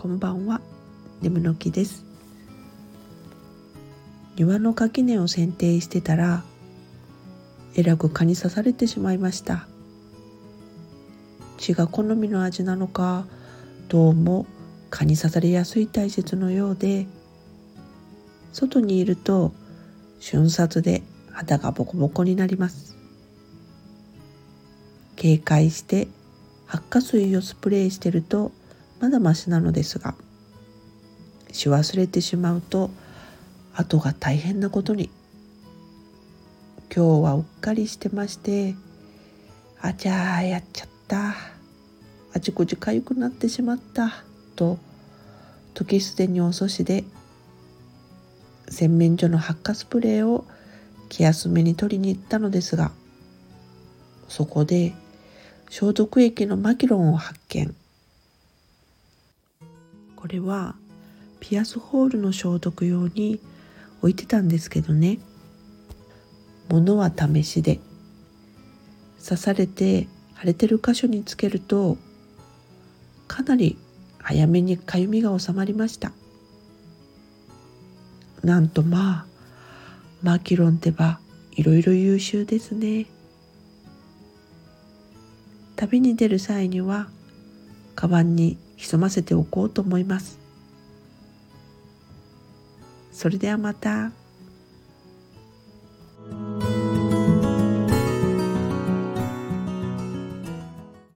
こんばんは。眠の木です。庭の垣根を剪定してたらえらく蚊に刺されてしまいました。血が好みの味なのかどうも蚊に刺されやすい体質のようで外にいると瞬殺で肌がボコボコになります。警戒して発火水をスプレーしてるとまだマシなのですがし忘れてしまうと後が大変なことに。今日はうっかりしてましてあちゃーやっちゃった。あちこちかゆくなってしまった。と時すでに遅しで洗面所の発火スプレーを気休めに取りに行ったのですがそこで消毒液のマキロンを発見。これはピアスホールの消毒用に置いてたんですけどね。物は試しで。刺されて腫れてる箇所につけるとかなり早めにかゆみが収まりました。なんとまあマキロンってばいろいろ優秀ですね。旅に出る際にはカバンに潜ませておこうと思いますそれではまた。